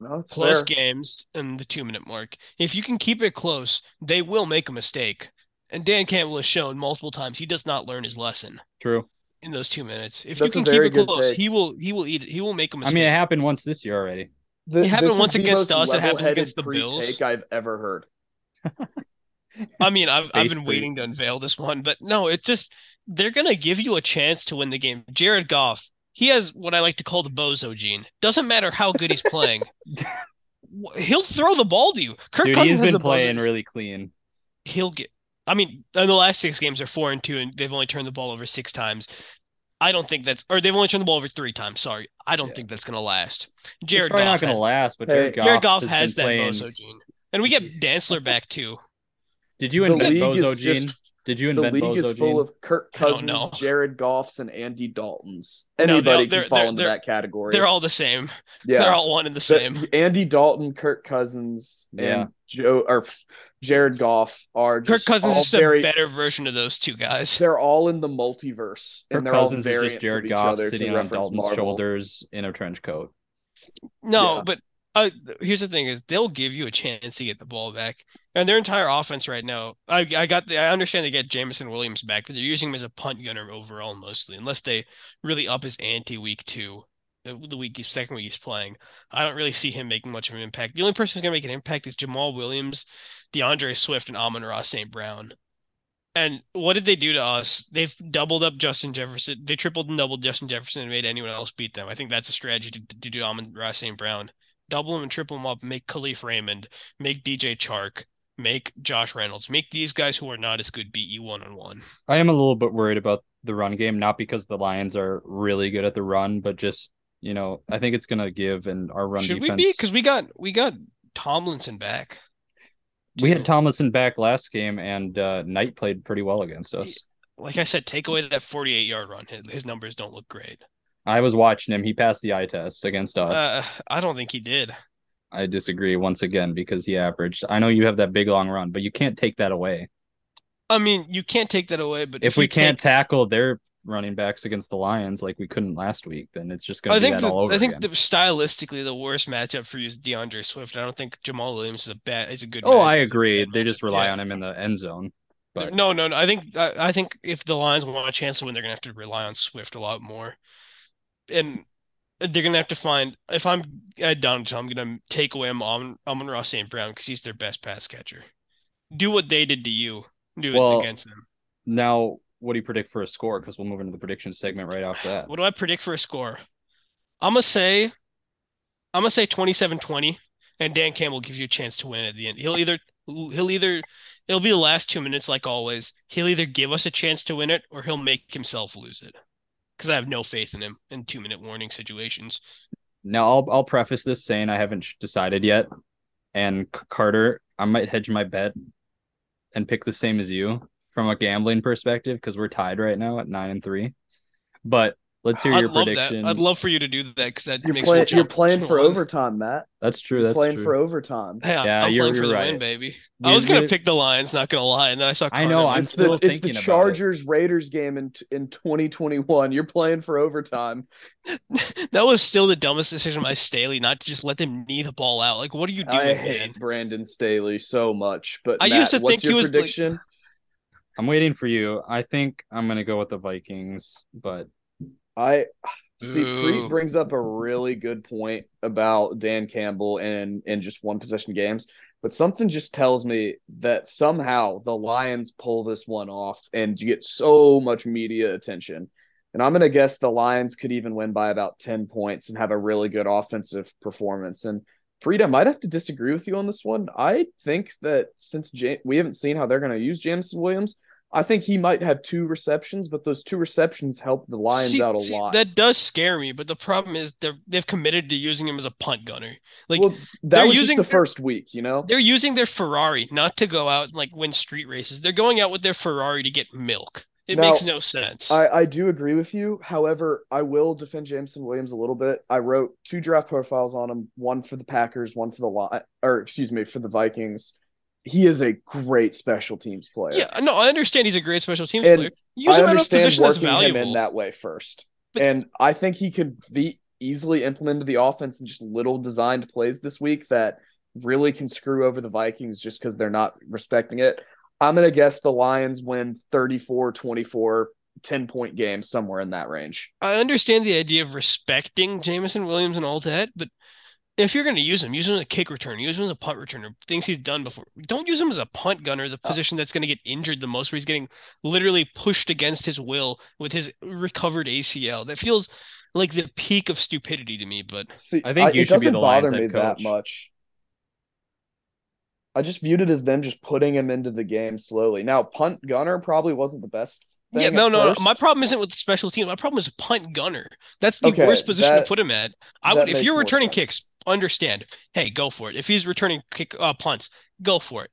No, it's close fair. games and the two minute mark. If you can keep it close, they will make a mistake. And Dan Campbell has shown multiple times he does not learn his lesson True. in those two minutes. If That's you can keep it close, take. he will he will eat it. He will make a I mistake. I mean, it happened once this year already. The- It happened once against us, it happens against the Bills. pre-take I've ever heard. I mean, I've I've been freak. waiting to unveil this one, but no, it just they're gonna give you a chance to win the game. Jared Goff, he has what I like to call the bozo gene. Doesn't matter how good he's playing. He'll throw the ball to you. Kirk Dude, Cousins he's has been a bozo- playing really clean. he'll get. I mean, in the last six games, they're four and two, and they've only turned the ball over six times. I don't think that's, or they've only turned the ball over three times. Sorry, I don't Yeah. think that's gonna last. It's Jared probably Goff not going to last, but Jared Goff, Jared Goff has, has, that playing. bozo gene, and we get Dantzler back too. Did you invent league Bozo Gene? just Did you invent the league Bozo is full Gene? of Kirk Cousins. Jared Goffs, and Andy Daltons. Anybody all- they're- can fall into that category. They're all the same. yeah. They're all one and the The- same. Andy Dalton, Kirk Cousins, Yeah. and Joe or Jared Goff are Kirk Cousins all is very. a better version of those two guys. They're all in the multiverse, Kirk and they're Cousins all is just Jared of each Goff other sitting on Dalton's Marvel. shoulders in a trench coat. No, Yeah. but uh, here's the thing: is they'll give you a chance to get the ball back, and their entire offense right now. I I got the I understand they get Jameson Williams back, but they're using him as a punt gunner overall mostly, unless they really up his ante week two, the, week he's second week he's playing. I don't really see him making much of an impact. The only person who's gonna make an impact is Jamal Williams, DeAndre Swift, and Amon-Ra St. Brown. And what did they do to us? They've doubled up Justin Jefferson. They tripled and doubled Justin Jefferson and made anyone else beat them. I think that's a strategy to, to do Amon-Ra St. Brown. Double him and triple him up, make Kalif Raymond, make DJ Chark, make Josh Reynolds, make these guys who are not as good beat you one on one. I am a little bit worried about the run game, not because the Lions are really good at the run, but just you know, I think it's gonna give and our run Should defense. we be? Because we got we got Tomlinson back. we had. Tomlinson back last game, and uh, Knight played pretty well against us. Like I said, take away that 48 yard run. His, his numbers don't look great. I was watching him; he passed the eye test against us. Uh, I don't think he did. I disagree once again because he averaged. I know you have that big long run, but you can't take that away. I mean, you can't take that away. But If, you we can't take- tackle their running backs against the Lions like we couldn't last week, then it's just going to be that the, all over I think the, stylistically the worst matchup for you is DeAndre Swift. I don't think Jamal Williams is a bad is a good. oh, I agree. They just rely Yeah. on him in the end zone. But No, no, no. I think I, I think if the Lions want a chance to win, they're gonna have to rely on Swift a lot more, and they're gonna have to find. If I'm Ed Donatell, I'm gonna take away Amon Amon-Ra St. Brown because he's their best pass catcher. Do what they did to you. Do Well, it against them. now, what do you predict for a score? Because we'll move into the prediction segment right after that. What do I predict for a score? I'm gonna say, I'm gonna say 27-20, and Dan Campbell will give you a chance to win at the end. He'll either he'll either it'll be the last two minutes like always. He'll either give us a chance to win it or he'll make himself lose it. Because I have no faith in him in two minute warning situations. Now, I'll I'll preface this saying I haven't decided yet, and Carter, I might hedge my bet and pick the same as you from a gambling perspective because we're tied right now at nine and three. But Let's hear I'd your love prediction. that. I'd love for you to do that because that You're makes playing. me You're playing for one. overtime, Matt. That's true. You're That's playing true. for overtime. Hey, I- Yeah, I'm you're- playing for you're the right. win, baby. We I was gonna pick the Lions, not gonna lie, and then I saw. I know, I'm It's still the it's the thinking about it. Chargers Raiders game in in 2021. You're playing for overtime. that was still the dumbest decision by Staley not to just let them knee the ball out. Like, what are you doing, I man? hate Brandon Staley so much, but I Matt, used to what's think he your was, like- I'm waiting for you. I think I'm gonna go with the Vikings, but I see. Preet brings up a really good point about Dan Campbell and and just one possession games, but something just tells me that somehow the Lions pull this one off and you get so much media attention. And I'm gonna guess the Lions could even win by about ten points and have a really good offensive performance. And I might have to disagree with you on this one. I think that since we haven't seen how they're going to use Jameson Williams, I think he might have two receptions, but those two receptions help the Lions See- out a see, lot. That does scare me, but the problem is they're they've committed to using him as a punt gunner. Like well, that they're was using just the their- first week, you know. they're using their Ferrari not to go out and like win street races. They're going out with their Ferrari to get milk. It Now, makes no sense. I, I do agree with you. However, I will defend Jameson Williams a little bit. I wrote two draft profiles on him, one for the Packers, one for the Li- or excuse me, for the Vikings. He is a great special teams player. yeah, no, I understand he's a great special teams And player. Use I him understand working him in that way first. But- and I think he could be easily implemented the offense in just little designed plays this week that really can screw over the Vikings just because they're not respecting it. I'm going to guess the Lions win 34 24, 10 point game, somewhere in that range. I understand the idea of respecting Jameson Williams and all that, but if you're going to use him, use him as a kick returner, use him as a punt returner, things he's done before. Don't use him as a punt gunner, Uh, the position that's going to get injured the most, where he's getting literally pushed against his will with his recovered ACL. That feels like the peak of stupidity to me, but See, I think you it should doesn't the bother Lions me head that much. I just viewed it as them just putting him into the game slowly. Now, punt gunner probably wasn't the best. Thing yeah, at no, no, no. My problem isn't with the special team. My problem is punt gunner. That's the Okay, worst position that- to put him at. I would, if you're returning sense. kicks, understand. Hey, go for it. If he's returning kick uh, punts, go for it.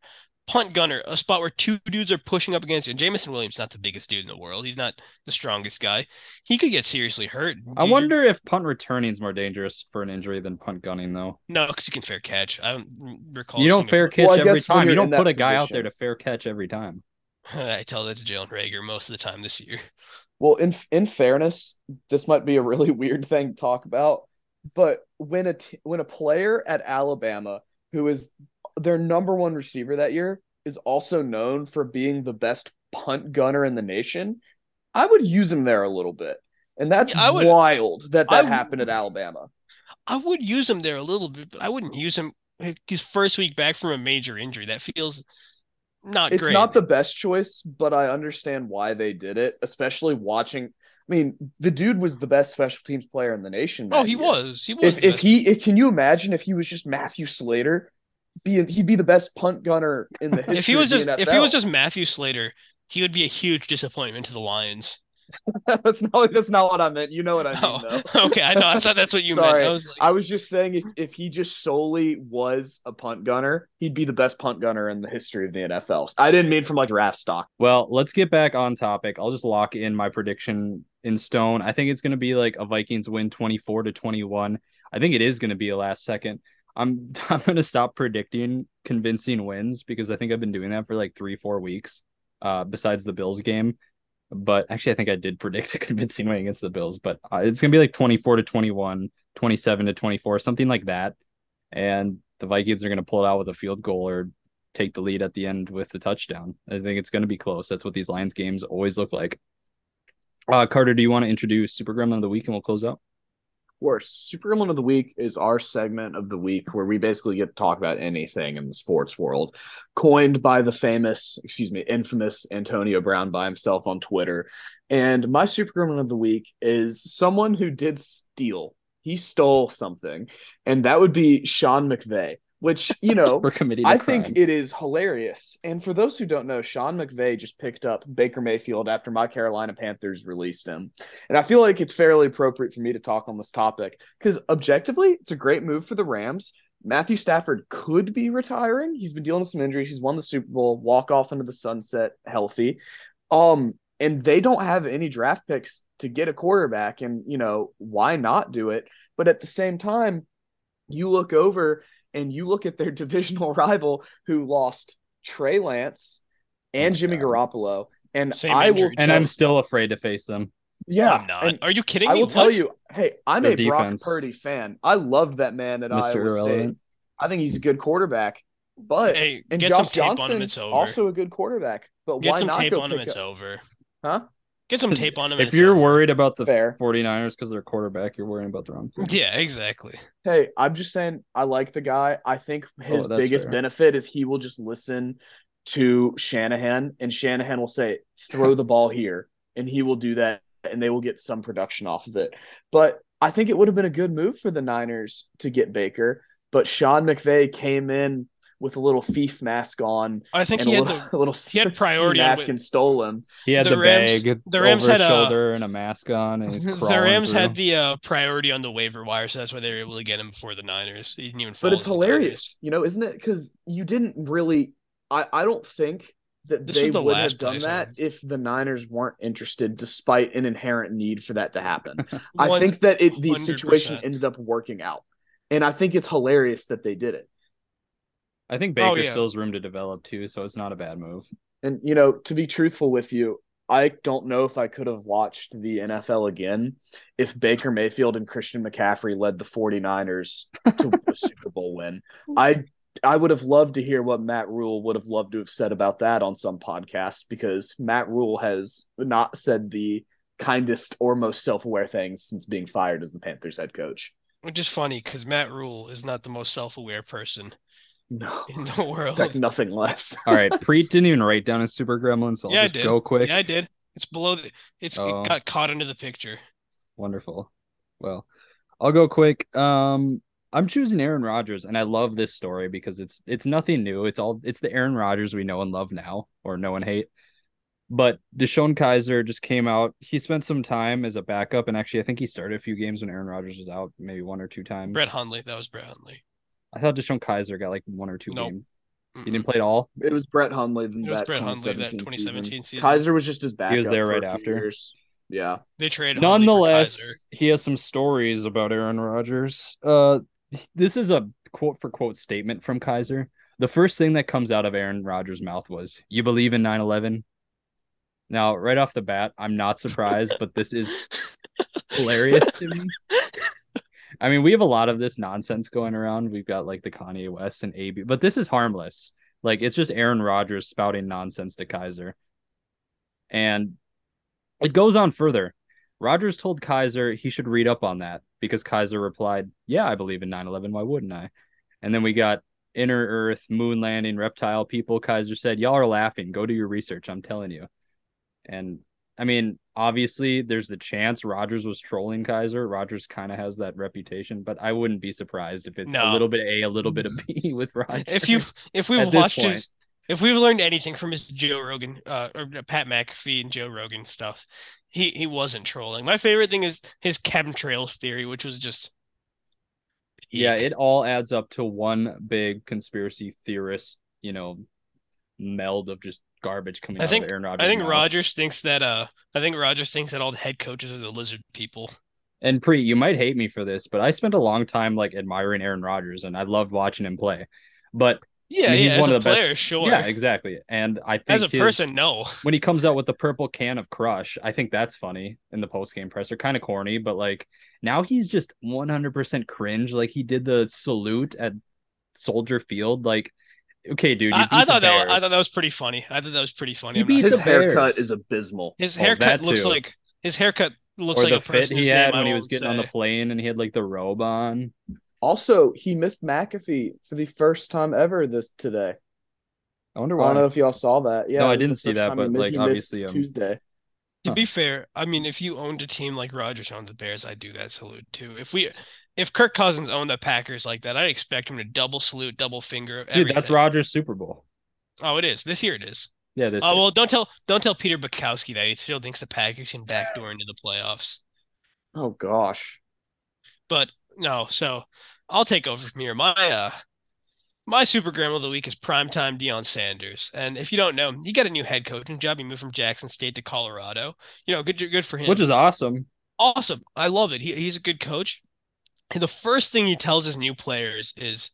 Punt gunner, a spot where two dudes are pushing up against you. And Jameson Williams not the biggest dude in the world. He's not the strongest guy. He could get seriously hurt. I wonder if punt returning is more dangerous for an injury than punt gunning, though. No, because he can fair catch. I don't recall. You don't fair catch Well, every time. You don't put a guy out there to fair catch every time. I tell that to Jalen Reagor most of the time this year. Well, in in fairness, this might be a really weird thing to talk about, but when a t- when a player at Alabama who is their number one receiver that year is also known for being the best punt gunner in the nation, I would use him there a little bit. And that's Yeah, I would- wild that I that would- happened at Alabama. I would use him there a little bit, but I wouldn't use him his first week back from a major injury. That feels not It's great. not the best choice, but I understand why they did it, especially watching. I mean, the dude was the best special teams player in the nation. Oh, he year. was. He was. if if he if can you imagine if he was just Matthew Slater, being he'd be the best punt gunner in the history. if he was of just the if he was just Matthew Slater, he would be a huge disappointment to the Lions. that's not that's not what I meant. You know what I mean, Oh, though. okay. I know. I thought that's what you Sorry. meant. I was like, I was just saying if, if he just solely was a punt gunner, he'd be the best punt gunner in the history of the NFL. I didn't mean from like draft stock. Well, let's get back on topic. I'll just lock in my prediction in stone. I think it's going to be like a Vikings win 24 to 21. I think it is going to be a last second. I'm I'm going to stop predicting convincing wins because I think I've been doing that for like 3-4 weeks uh besides the Bills game. But actually I think I did predict a convincing win against the Bills, but uh, it's going to be like 24 to 21, 27 to 24, something like that. And the Vikings are going to pull it out with a field goal or take the lead at the end with the touchdown. I think it's going to be close. That's what these Lions games always look like. Uh, Carter, do you want to introduce Super Gremlin of the week and we'll close out? Course, Super Gremlin of the Week is our segment of the week where we basically get to talk about anything in the sports world, coined by the famous, excuse me, infamous Antonio Brown by himself on Twitter. And my Super Gremlin of the week is someone who did steal. He stole something, and that would be Sean McVay, which, you know, We're committing. I crime. think it is hilarious. And for those who don't know, Sean McVay just picked up Baker Mayfield after my Carolina Panthers released him. And I feel like it's fairly appropriate for me to talk on this topic because objectively, it's a great move for the Rams. Matthew Stafford could be retiring. He's been dealing with some injuries. He's won the Super Bowl, walk off into the sunset healthy. Um, and they don't have any draft picks to get a quarterback, and you know why not do it? But at the same time, you look over and you look at their divisional rival who lost Trey Lance and Oh Jimmy God. Garoppolo, and Same I will, and I'm still afraid to face them. yeah, I'm not. Are you kidding I me? will tell you, hey, I'm Their a Brock. Purdy fan. I loved that man at Mr. Iowa State. I think he's a good quarterback, but Hey, and get Josh some tape Johnson on him. It's over. also a good quarterback. But get why some not tape go on him. pick It's up- over. Huh? Get some tape on him. If you're over. worried about the Fair. 49ers because they're quarterback, you're worrying about the wrong thing. Yeah, exactly. Hey, I'm just saying I like the guy. I think his Oh, biggest fair. benefit is he will just listen to Shanahan and Shanahan will say, throw the ball here. And he will do that and they will get some production off of it. But I think it would have been a good move for the Niners to get Baker. But Sean McVay came in with a little thief mask on I think and he a had little, the a little he had ski priority mask wi- and stole him. He had The the, Rams- bag the Rams over had his a- shoulder and a mask on, and he's the Rams through. had the uh, priority on the waiver wire, so that's why they were able to get him before the Niners. He didn't even. But it's to the hilarious, you know, isn't it? Because you didn't really. I I don't think that This they the would have done that on- if the Niners weren't interested, despite an inherent need for that to happen. I think that it the situation 100%. ended up working out, and I think it's hilarious that they did it. I think Oh, Baker yeah. still has room to develop too, so it's not a bad move. And you know, to be truthful with you, I don't know if I could have watched the NFL again if Baker Mayfield and Christian McCaffrey led the 49ers to a Super Bowl win. I I would have loved to hear what Matt Rhule would have loved to have said about that on some podcast because Matt Rhule has not said the kindest or most self-aware things since being fired as the Panthers head coach. Which is funny because Matt Rhule is not the most self-aware person No. in the world. Expect nothing less. All right, Preet didn't even write down his super gremlin, so I'll Yeah, I just did. go quick. Yeah, I did. It's below the. It's Oh. it got caught under the picture. Wonderful. Well, I'll go quick. Um, I'm choosing Aaron Rodgers, and I love this story because it's it's nothing new. It's all it's the Aaron Rodgers we know and love now, or know and hate. But DeShone Kizer just came out. He spent some time as a backup, and actually, I think he started a few games when Aaron Rodgers was out, maybe one or two times. Brett Hundley. That was Brett Hundley. I thought DeShone Kizer got like one or two Nope. games. Mm-mm. He didn't play at all. It was Brett Hundley in It was that, Brett Hundley 2017 that 2017 season. Kizer was just his backup. was there for right after. years. Yeah. They traded. Hundley for Nonetheless, he has some stories about Aaron Rodgers. Uh, this is a quote for quote statement from Kizer. The first thing that comes out of Aaron Rodgers' mouth was, "You believe in 9/11." Now, right off the bat, I'm not surprised, but this is hilarious to me. I mean, we have a lot of this nonsense going around. We've got like the Kanye West and AB, but this is harmless. Like it's just Aaron Rodgers spouting nonsense to Kizer. And it goes on further. Rodgers told Kizer he should read up on that because Kizer replied, Yeah, I believe in 9 11. Why wouldn't I? And then we got inner earth, moon landing, reptile people. Kizer said, Y'all are laughing. Go do your research. I'm telling you. And I mean, obviously, there's the chance Rodgers was trolling Kizer. Rodgers kind of has that reputation, but I wouldn't be surprised if it's a little bit A, a little bit of B with Rodgers. If you if we've watched his, if we've learned anything from his Joe Rogan, uh, or Pat McAfee and Joe Rogan stuff, he he wasn't trolling. My favorite thing is his chemtrails theory, which was just Yeah, it all adds up to one big conspiracy theorist, you know, meld of just garbage coming I out think- of Aaron Rodgers. I think. Rodgers thinks that uh I think Rodgers thinks that all the head coaches are the lizard people. And Pre, you might hate me for this, but I spent a long time like admiring Aaron Rodgers, and I loved watching him play. But Yeah, I mean, yeah. he's As one of the best- sure. yeah, exactly. And I think As a his- person, no. when he comes out with the purple can of Crush, I think that's funny in the post game presser. Kind of corny, but like now he's just 100% cringe. Like he did the salute at Soldier Field. Like, okay, dude, you I, beat I the thought that was, I thought that was pretty funny. I thought that was pretty funny. He beat His the Bears. haircut is abysmal. his Oh, haircut that looks too. like his haircut looks or like the a fit he had when he was won't getting on the plane and he had like the robe on. Also, he missed McAfee for the first time ever this today. I wonder why. I don't know if y'all saw that. Yeah, No, I it was the didn't see that, but, like, he missed obviously, um, Tuesday. To Huh. be fair, I mean, if you owned a team like Rodgers owned the Bears, I'd do that salute too. If we, if Kirk Cousins owned the Packers like that, I'd expect him to double salute, double finger. Dude, that's everything. Rodgers Super Bowl. Oh, it is this year. It is. Yeah, this. Oh year. well, don't tell don't tell Peter Bukowski that he still thinks the Packers can backdoor into the playoffs. Oh gosh. But no, so I'll take over from here. My uh, My super grandma of the week is primetime Deion Sanders. And if you don't know, he got a new head coaching job. He moved from Jackson State to Colorado. You know, good good for him. Which is awesome. awesome. I love it. He, he's a good coach. And the first thing he tells his new players is,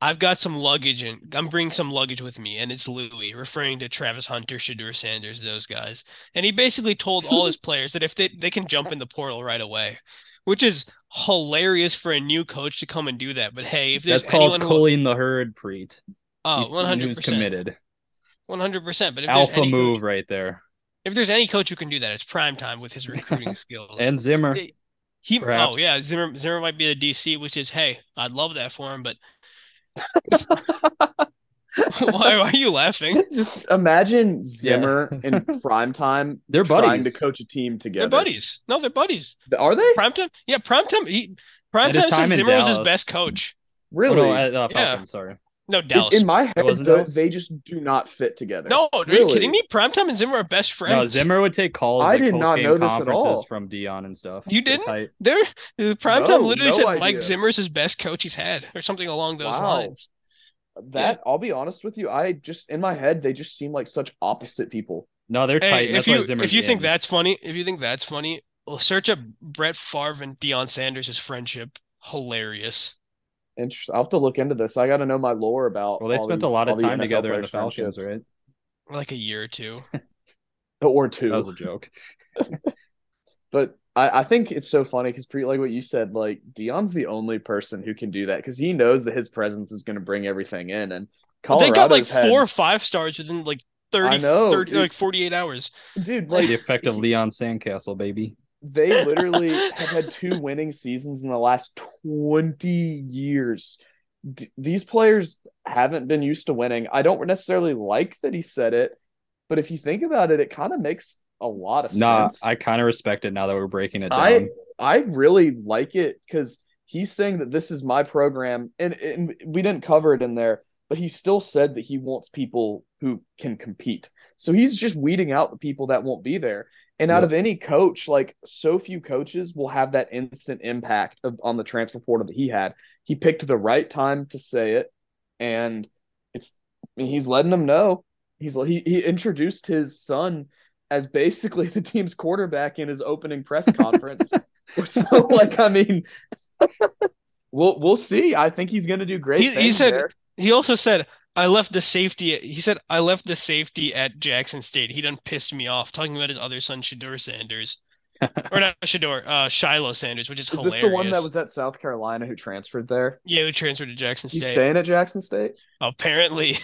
I've got some luggage and I'm bringing some luggage with me, and it's Louis, referring to Travis Hunter, Shedeur Sanders, those guys. And he basically told all his players that if they, they can jump in the portal right away, which is hilarious for a new coach to come and do that. But hey, if there's That's called anyone who the herd, Preet. oh, 100 he's percent, committed. 100 percent. But if there's Alpha any move coach, right there. if there's any coach who can do that, it's prime time with his recruiting skills. And Zimmer. Hey, He oh yeah, Zimmer Zimmer might be the DC, which is hey, I'd love that for him, but why, why are you laughing? Just imagine Zimmer in prime time They're trying buddies. to coach a team together. They're buddies. No, they're buddies. Are they? Primetime, yeah, primetime. He At his primetime time says in Zimmer was his best coach. Really? Oh, no, uh, Yeah. Sorry. No, In- Dallas. in my head, though, Dallas? they just do not fit together. no, are you kidding me? Primetime and Zimmer are best friends. No, Zimmer would take calls. I like, did not know this at all. from Deion and stuff. You didn't? tight. They're primetime No, literally no said Mike idea. Zimmer's his best coach he's had, or something along those Wow. lines. That I'll be honest with you, I just in my head they just seem like such opposite people. No, they're tight. Hey, and if why you Zimmer's if you think that's funny, if you think that's funny, well, search up Brett Favre and Deion Sanders' friendship. Hilarious. Interesting. I'll have to look into this. I got to know my lore about. well, they all spent a lot of time NFL together in the players' Falcons, right? Like a year or two. Or two. That was a joke. But I, I think it's so funny because pre like what you said, like Deion's the only person who can do that because he knows that his presence is going to bring everything in, and But they got like Colorado's had- four or five stars within like 30, I know, 30 like 48 hours. dude. Like the effect of Leon Sandcastle, baby. they literally have had two winning seasons in the last 20 years. D- these players haven't been used to winning. I don't necessarily like that he said it, but if you think about it, it kind of makes a lot of Nah, sense. I kind of respect it now that we're breaking it down. I I really like it because he's saying that this is my program, and, and we didn't cover it in there, but he still said that he wants people who can compete. So he's just weeding out the people that won't be there. And out Yep. of any coach, like so few coaches will have that instant impact of, on the transfer portal that he had. He picked the right time to say it, and it's. I mean, he's letting them know. He's he he introduced his son as basically the team's quarterback in his opening press conference. so, like, I mean, we'll we'll see. I think he's going to do great. He- he said- there. He also said, I left the safety. He said, I left the safety at Jackson State. He done pissed me off talking about his other son, Shedeur Sanders. or not Shedeur, uh, Shiloh Sanders, which is, Is hilarious. this the one that was at South Carolina who transferred there? Yeah, who transferred to Jackson State. He's staying at Jackson State. Apparently.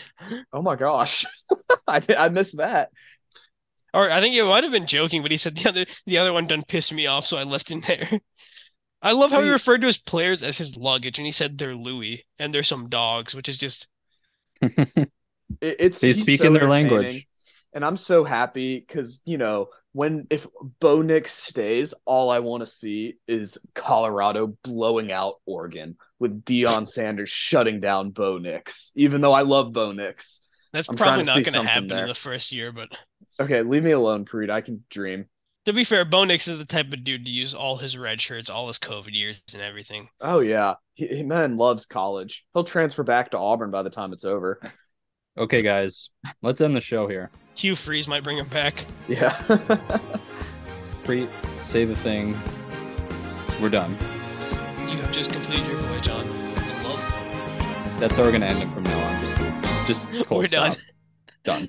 Oh my gosh, I I missed that. Or I think it might have been joking, but he said the other the other one done pissed me off, so I left him there. I love how he See- referred to his players as his luggage, and he said they're Louis and they're some dogs, which is just It, it's He's he's speaking so their language. and I'm so happy because you know when if Bo Nix stays, all I want to see is Colorado blowing out Oregon with Deion Sanders shutting down Bo Nix. Even though I love Bo Nix. that's I'm probably to not going to happen there. in the first year. But Okay, leave me alone, Preet. I can dream. to be fair, Bo Nix is the type of dude to use all his red shirts, all his COVID years, and everything. Oh yeah, he, he man loves college. He'll transfer back to Auburn by the time it's over. okay, guys, let's end the show here. Hugh Freeze might bring him back. Yeah. Preet, say the thing. We're done. You have just completed your voyage on love. That's how we're gonna end it from now on. Just, just cold We're done. stop. Done.